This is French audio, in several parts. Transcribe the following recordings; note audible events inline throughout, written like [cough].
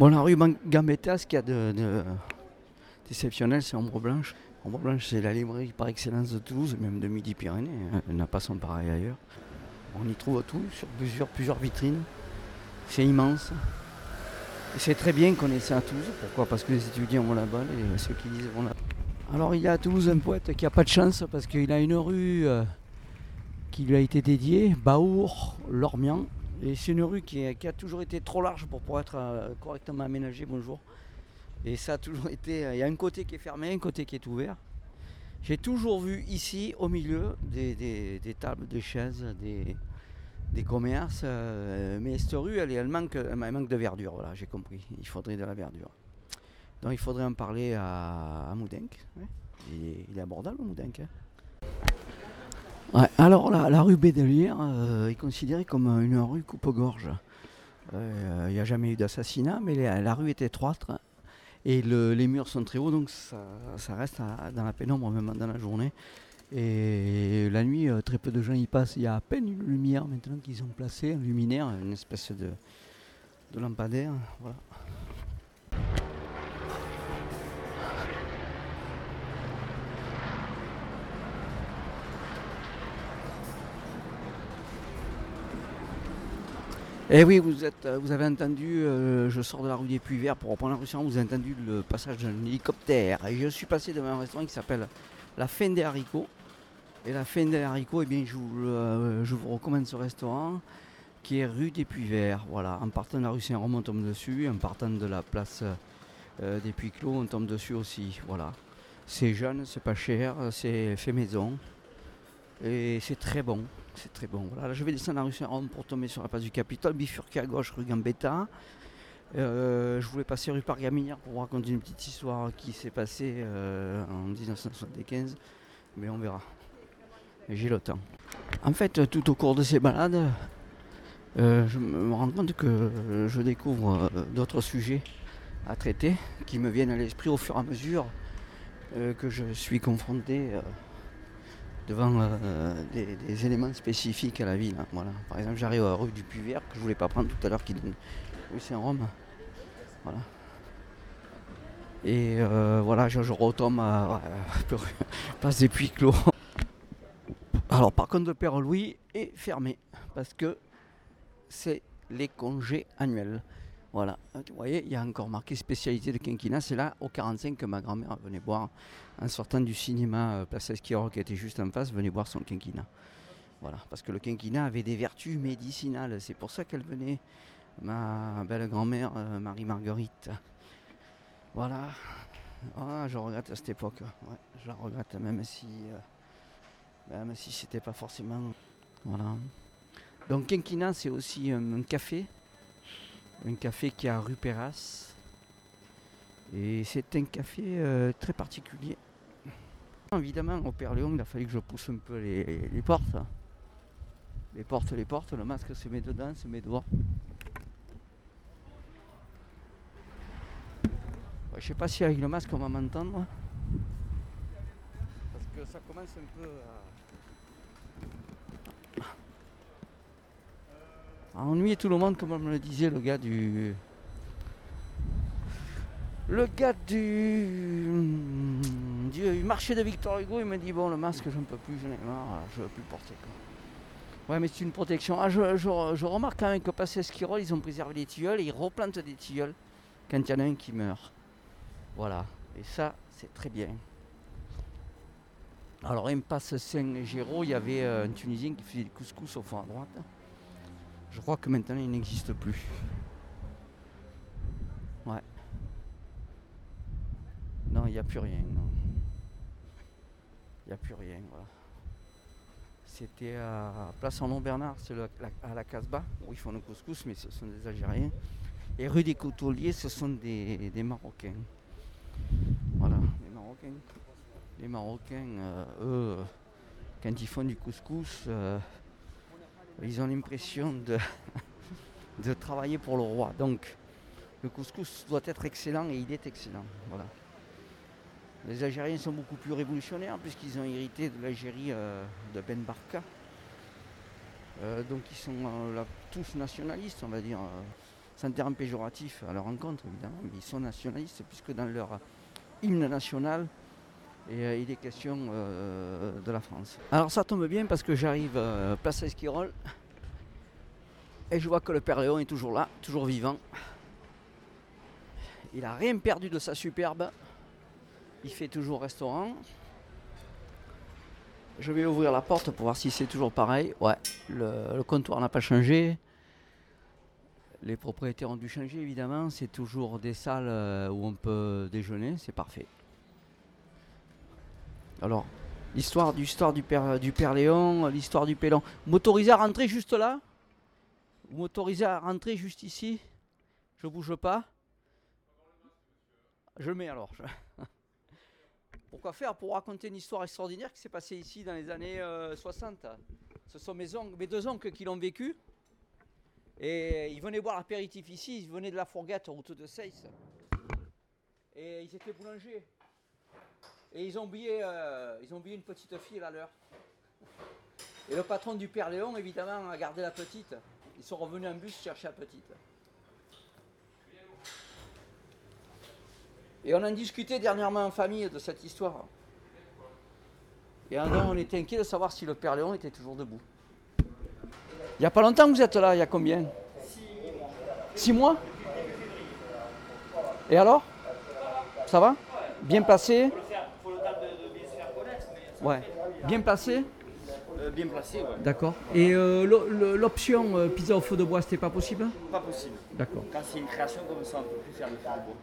Bon, la rue Gambetta, ce qu'il y a de, de- d'exceptionnel, c'est Ombre Blanche. Ombre Blanche, c'est la librairie par excellence de Toulouse, même de Midi-Pyrénées. hein. Elle n'a pas son pareil ailleurs. On y trouve tout sur plusieurs, vitrines. C'est immense. C'est très bien qu'on ait ça à Toulouse. Pourquoi? Parce que les étudiants vont là-bas et ceux qui lisent vont là Alors il y a à Toulouse un poète qui n'a pas de chance parce qu'il a une rue euh, qui lui a été dédiée, Baour Lormian. Et c'est une rue qui, a toujours été trop large pour pouvoir être euh, correctement aménagée. Bonjour. Et ça a toujours [laughs] été. euh, Il y a un côté qui est fermé, un côté qui est ouvert. J'ai toujours vu ici, au milieu, des, des- tables, des chaises, des, des commerces. euh, mais cette rue, elle, elle manque, elle manque de verdure. Voilà, j'ai compris. Il faudrait de la verdure. Donc il faudrait en parler à, à Moudenc. est, il est abordable, Moudenc. hein. Alors la, rue Bédelière euh, est considérée comme une rue coupe-gorge. Euh, Il n'y a jamais eu d'assassinat, mais la, rue est étroite et le- les murs sont très hauts, donc ça, reste dans la pénombre même dans la journée. Et la nuit, euh, très peu de gens y passent. Il y a à peine une lumière maintenant qu'ils ont placé, un luminaire, une espèce de, lampadaire. Eh oui, vous, êtes, euh, vous avez entendu, euh, je sors de la rue des Puits Verts pour reprendre la rue Saint, vous avez entendu le passage d'un hélicoptère. Et je suis passé devant un restaurant qui s'appelle La Fin des Haricots. Et La Fin des Haricots, eh bien, je, vous, le- euh, je vous recommande ce restaurant qui est rue des Puits Verts. Voilà, en partant de la rue Saint-Rome, on tombe dessus. En partant de la place des Puits Clos, on tombe dessus aussi. Voilà. C'est jeune, c'est pas cher, c'est fait maison. Et c'est très bon. C'est très bon. Voilà, là, je vais descendre la rue Saint-Rome pour tomber sur la place du Capitole, bifurquer à gauche rue Gambetta. Euh, je voulais passer rue Pargaminière pour raconter une petite histoire qui s'est passée euh, en 1975, mais on verra. J'ai le temps. En fait, tout au cours de ces balades, euh, je me rends compte que je découvre d'autres sujets à traiter qui me viennent à l'esprit au fur et à mesure que je suis confronté devant euh, des, éléments spécifiques à la ville. hein, Voilà. Par exemple, j'arrive à la rue du Puy Vert que je voulais pas prendre tout à l'heure, qui donne rue Saint-Rome. Voilà. Et euh, voilà, je, je retombe à, à [laughs] place des Puits Clos. Alors, par contre, le Père Louis est fermé parce que c'est les congés annuels. Voilà, vous voyez, il y a encore marqué spécialité de quinquina. C'est là, au 45, que ma grand-mère venait boire en sortant du cinéma euh, Place Esquirol qui était juste en face, venait boire son quinquina. Voilà, parce que le quinquina avait des vertus médicinales. C'est pour ça qu'elle venait, ma belle grand-mère euh, Marie-Marguerite. Voilà. Ah, je regrette à cette époque. Je la regrette, même si, euh, même si c'était pas forcément. Voilà. Donc quinquina, c'est aussi euh, un café, un café qui à rue Perras. Et c'est un café euh, très particulier. Évidemment, au Père Léon, il a fallu que je pousse un peu les, portes. Les portes, les portes, le masque se met dedans, se met dehors. Je sais pas si avec le masque on va m'entendre. Parce que ça commence un peu à... ennuyer tout le monde, comme me le disait le gars du... Le gars du... du marché de Victor Hugo, il me dit bon le masque j'en peux plus, j'en ai marre, veux plus le porter. Ouais mais c'est une protection. Ah je, je- je remarque quand même que passé Esquirol, ils ont préservé les tilleuls et ils replantent des tilleuls quand il y en a un qui meurt. Voilà. Et ça, c'est très bien. Alors, impasse Saint-Géraud, il y avait euh, un Tunisien qui faisait des couscous au fond à droite. Je crois que maintenant, il n'existe plus. Ouais. Non, il n'y a plus rien. Il n'y a plus rien, voilà. C'était à Place en Bernard, c'est à la Casbah, où ils font le couscous, mais ce sont des Algériens. Et rue des Couteliers, ce sont des, des Marocains. Voilà, les Marocains. Les Marocains, euh, eux, quand ils font du couscous, euh, ils ont l'impression [laughs] de, travailler pour le roi. Donc, le couscous doit être excellent et il est excellent. Voilà. Les Algériens sont beaucoup plus révolutionnaires puisqu'ils ont hérité de l'Algérie euh, de Ben Barka. Euh, donc ils sont euh, nationalistes, on va dire. sans terme péjoratif à leur rencontre évidemment, mais ils sont nationalistes puisque dans leur hymne national, et il est question de la France. Alors ça tombe bien parce que j'arrive à place Esquirol et je vois que le Père Léon est toujours là, toujours vivant. Il n'a rien perdu de sa superbe. Il fait toujours restaurant. Je vais ouvrir la porte pour voir si c'est toujours pareil. Ouais, le, comptoir n'a pas changé. Les propriétaires ont dû changer évidemment. C'est toujours des salles euh, où on peut déjeuner. C'est parfait. Alors, l'histoire du, père, Léon, l'histoire du Pélon. Motorisé à rentrer juste là? Vous m'autorisez à rentrer juste ici? Je bouge pas? Je mets alors. [laughs] Pourquoi faire Pour raconter une histoire extraordinaire qui s'est passée ici dans les années 60. Euh, Ce sont mes, deux oncles qui l'ont vécu. Et ils venaient boire l'apéritif ici, ils venaient de la Fourguette, route de Seyss. Et ils étaient boulangers. Et ils ont oublié, euh, ils ont oublié une petite fille à l'heure. Et le patron du Père Léon, évidemment, a gardé la petite. Ils sont revenus en bus chercher la petite. Et on en discutait dernièrement en famille de cette histoire. Et on était inquiet de savoir si le Père Léon était toujours debout. Il n'y a pas longtemps que vous êtes là, il y a combien? Six mois. Six mois? Et alors? Ça va? Bien placé faut le temps de, bien se faire connaître. Ouais. Bien placé euh, bien placé, ouais. D'accord. Et euh, l'option euh, pizza au feu de bois, c'était pas possible Pas possible. D'accord. Quand c'est une création comme ça, on ne peut plus faire le feu de bois.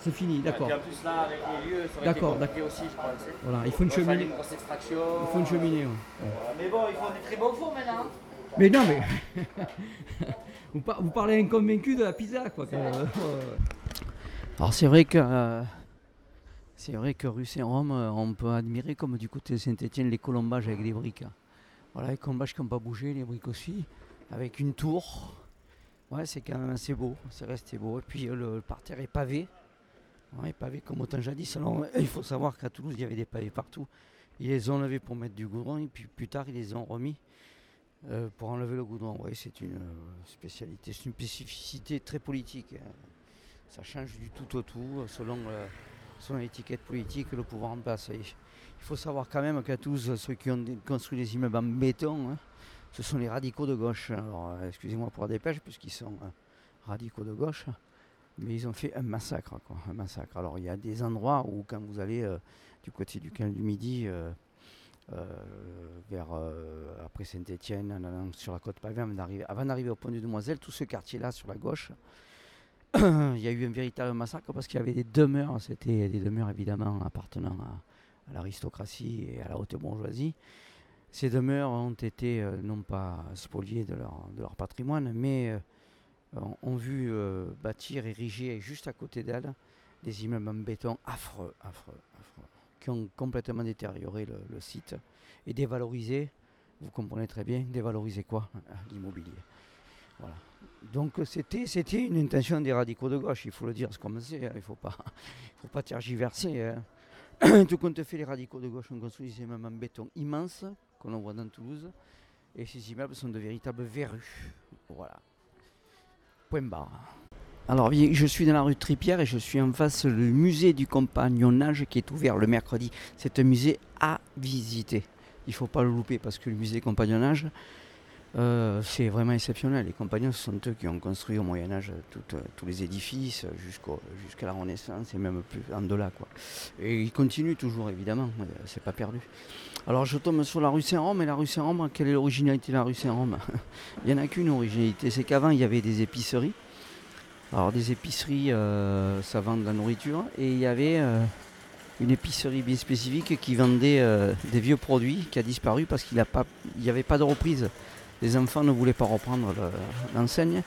C'est fini, d'accord. Et en plus là, avec les lieux, ça aurait été compliqué aussi, je pense. Voilà, il faut une cheminée. Une grosse extraction. Il faut une cheminée, ouais. Mais bon, il faut des très bons fours maintenant. Hein. Mais non, mais [laughs] vous, vous, parlez inconvaincu de la pizza, quoi. Alors c'est vrai que euh, c'est vrai que rue Saint-Rome, euh, on peut admirer comme du côté de Saint-Étienne les colombages avec les briques. Voilà, les colombages qui n'ont pas bougé, les briques aussi, avec une tour. Ouais, c'est quand même assez beau, c'est resté beau. Et puis euh, le parterre est pavé. Ouais, pavés comme autant jadis. Alors, il faut savoir qu'à Toulouse, il y avait des pavés partout. Ils les ont levés pour mettre du goudron et puis plus tard, ils les ont remis euh, pour enlever le goudron. Oui, c'est une euh, spécialité, c'est une spécificité très politique. Hein. Ça change du tout au tout selon, euh, selon l'étiquette politique, le pouvoir en place. il faut savoir quand même qu'à Toulouse, ceux qui ont construit les immeubles en béton, hein, ce sont les radicaux de gauche. Alors, excusez-moi pour la dépêche, puisqu'ils sont radicaux de gauche mais ils ont fait un massacre, quoi, un massacre. Alors il y a des endroits où quand vous allez euh, du côté du canal du Midi, euh, euh, vers après Saint-Étienne, sur la côte pavée, avant d'arriver au pont du Demoiselle, tout ce quartier-là sur la gauche, [coughs] il y a eu un véritable massacre parce qu'il y avait des demeures, c'était des demeures évidemment appartenant à, l'aristocratie et à la haute bourgeoisie. Ces demeures ont été non pas spoliées de leur, patrimoine, mais ont vu euh, bâtir, ériger juste à côté d'elle des immeubles en béton affreux, affreux, affreux, qui ont complètement détérioré le, site et dévalorisé, vous comprenez très bien, dévalorisé quoi? [laughs] L'immobilier. Voilà. Donc c'était, c'était une intention des radicaux de gauche, il faut le dire ce comme c'est, hein, il ne faut pas, [laughs] faut pas tergiverser. Hein. [coughs] Tout compte fait, les radicaux de gauche ont construit des immeubles en béton immenses, qu'on voit dans Toulouse, et ces immeubles sont de véritables verrues. Voilà. Point barre. Alors, je suis dans la rue Tripière et je suis en face du musée du compagnonnage qui est ouvert le mercredi. C'est un musée à visiter. Il ne faut pas le louper parce que le musée compagnonnage, euh, c'est vraiment exceptionnel. Les compagnons, ce sont eux qui ont construit au Moyen-Âge euh, tous les édifices jusqu'à la Renaissance et même plus en delà. Et ils continuent toujours, évidemment, euh, c'est pas perdu. Alors je tombe sur la rue Saint-Rome, et la rue Saint-Rome, quelle est l'originalité de la rue Saint-Rome? [laughs] Il n'y en a qu'une originalité, c'est qu'avant il y avait des épiceries. Alors des épiceries, ça vend de la nourriture, et il y avait une épicerie bien spécifique qui vendait des vieux produits qui a disparu parce qu'il n'y avait pas de reprise les enfants ne voulaient pas reprendre l'enseigne.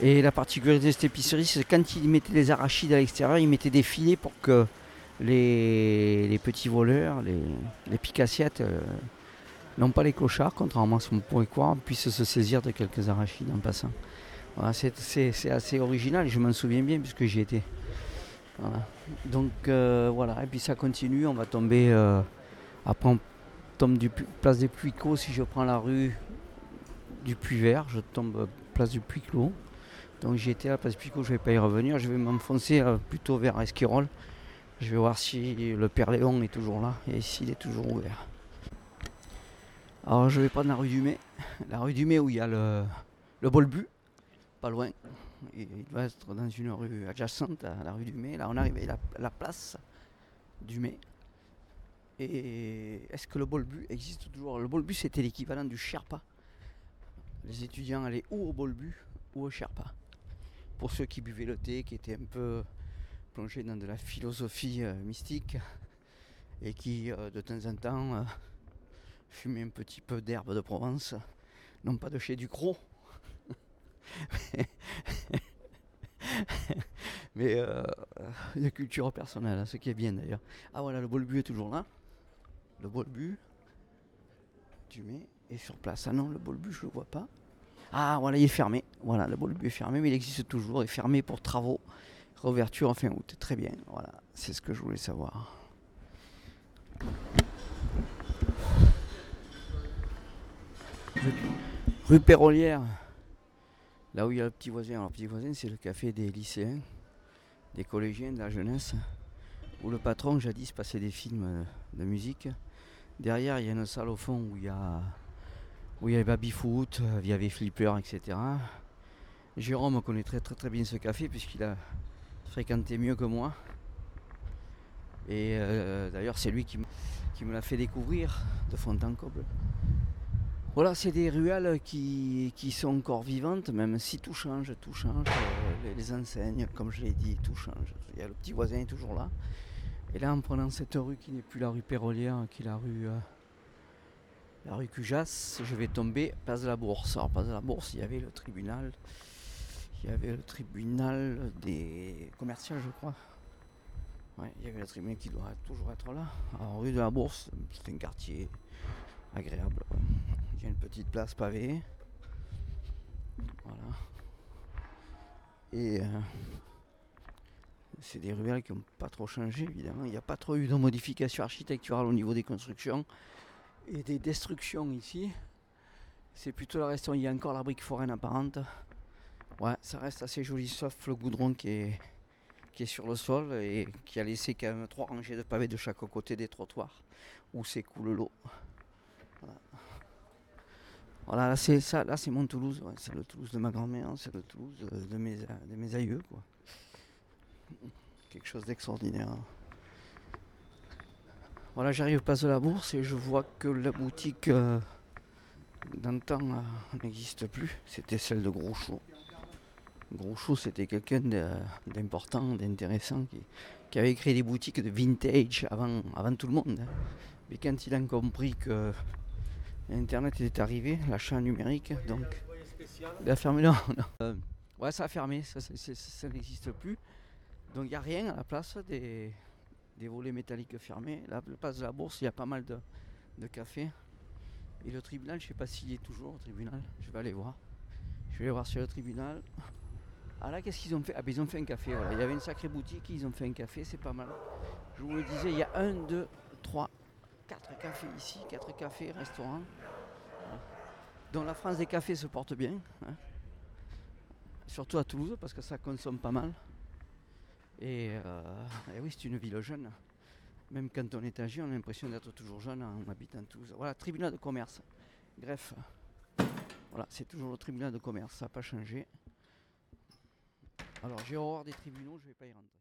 Et la particularité de cette épicerie, c'est quand ils mettaient les arachides à l'extérieur, ils mettaient des filets pour que les, petits voleurs, les, les picassiettes, euh, non pas les clochards, contrairement à ce qu'on pourrait croire, puissent se saisir de quelques arachides en passant. c'est assez original je m'en souviens bien puisque j'y étais. Donc euh, voilà, et puis ça continue, on va tomber, euh, après on tombe du place des Puicots si je prends la rue du Puy Vert, je tombe place du Puy Clos. Donc j'y étais à Place Picot, je ne vais pas y revenir. Je vais m'enfoncer euh, plutôt vers Esquirol. Je vais voir si le Père Léon est toujours là et s'il est toujours ouvert. Alors je vais prendre la rue du Mai. La rue du Mai où il y a le, le Bolbu, pas loin. il va être dans une rue adjacente à la rue du Mai. Là on arrive à la, place du Mai. Et est-ce que le Bolbu existe toujours? Le Bolbu c'était l'équivalent du Sherpa. Les étudiants allaient ou au Bolbu ou au Sherpa pour ceux qui buvaient le thé, qui étaient un peu plongés dans de la philosophie euh, mystique et qui euh, de temps en temps euh, fumaient un petit peu d'herbe de Provence, non pas de chez Ducrot, [laughs] mais de culture personnelle, hein, ce qui est bien d'ailleurs. Ah voilà, le bolbu est toujours là. Le bolbu, tu mets, et sur place. Ah non, le bolbu, je le vois pas. Ah voilà, il est fermé. Voilà, le bolbu est fermé, mais il existe toujours. Il est fermé pour travaux. Réouverture en fin août. Très bien. Voilà, c'est ce que je voulais savoir. Rue Pérolière, là où il y a le petit voisin. Alors, le petit voisin, c'est le café des lycéens, des collégiens, de la jeunesse, où le patron jadis passait des films de musique. Derrière, il y a une salle au fond où il y a où il y avait Baby Foot, euh, il y avait Flipper, etc. Jérôme connaît très très très bien ce café puisqu'il a fréquenté mieux que moi. Et euh, d'ailleurs c'est lui qui, me l'a fait découvrir de fond en. Voilà, c'est des ruelles qui, sont encore vivantes, même si tout change, tout change. Euh, les, enseignes, comme je l'ai dit, tout change. Il y a le petit voisin est toujours là. Et là, en prenant cette rue qui n'est plus la rue Pérolière, qui est la rue rue Cujas, je vais tomber place de la Bourse. Alors place de la Bourse, il y avait le tribunal, il y avait le tribunal des commerciaux, je crois. Il y avait le tribunal qui doit toujours être là. Alors rue de la Bourse, c'est un quartier agréable. Il y a une petite place pavée. Voilà. Et euh, c'est des ruelles qui n'ont pas trop changé, évidemment. Il n'y a pas trop eu de modifications architecturales au niveau des constructions et des destructions ici. C'est plutôt la restauration. Il y a encore la brique foraine apparente. Ouais, ça reste assez joli, sauf le goudron qui est, qui est sur le sol et qui a laissé quand même trois rangées de pavés de chaque côté des trottoirs où s'écoule l'eau. Voilà. là c'est ça, là c'est mon Toulouse, c'est le Toulouse de ma grand-mère, c'est le Toulouse de mes, de mes aïeux. Quelque chose d'extraordinaire. Voilà, j'arrive pas de la bourse et je vois que la boutique euh, d'antan euh, n'existe plus. C'était celle de Groucho. Groucho, c'était quelqu'un d'important, d'intéressant, qui, avait créé des boutiques de vintage avant, tout le monde. Hein. Mais quand il a compris que Internet était arrivé, l'achat numérique, donc il a fermé. Non, euh, ouais, ça a fermé, ça n'existe plus. Donc il n'y a rien à la place des, des volets métalliques fermés. Le place de la bourse, il y a pas mal de, de cafés. Et le tribunal, je ne sais pas s'il est toujours au tribunal. Je vais aller voir. Je vais aller voir sur le tribunal. Ah là, qu'est-ce qu'ils ont fait? Ah, ben, ils ont fait un café. Voilà. Il y avait une sacrée boutique, ils ont fait un café, c'est pas mal. Je vous le disais, il y a un, deux, trois, quatre cafés ici, quatre cafés, restaurants. Dont la France des cafés se porte bien. Hein. Surtout à Toulouse, parce que ça consomme pas mal. Euh, et, oui, c'est une ville jeune. Même quand on est âgé, on a l'impression d'être toujours jeune en habitant tous. Voilà, tribunal de commerce. Greffe. Voilà, c'est toujours le tribunal de commerce, ça n'a pas changé. Alors j'ai horreur des tribunaux, je ne vais pas y rentrer.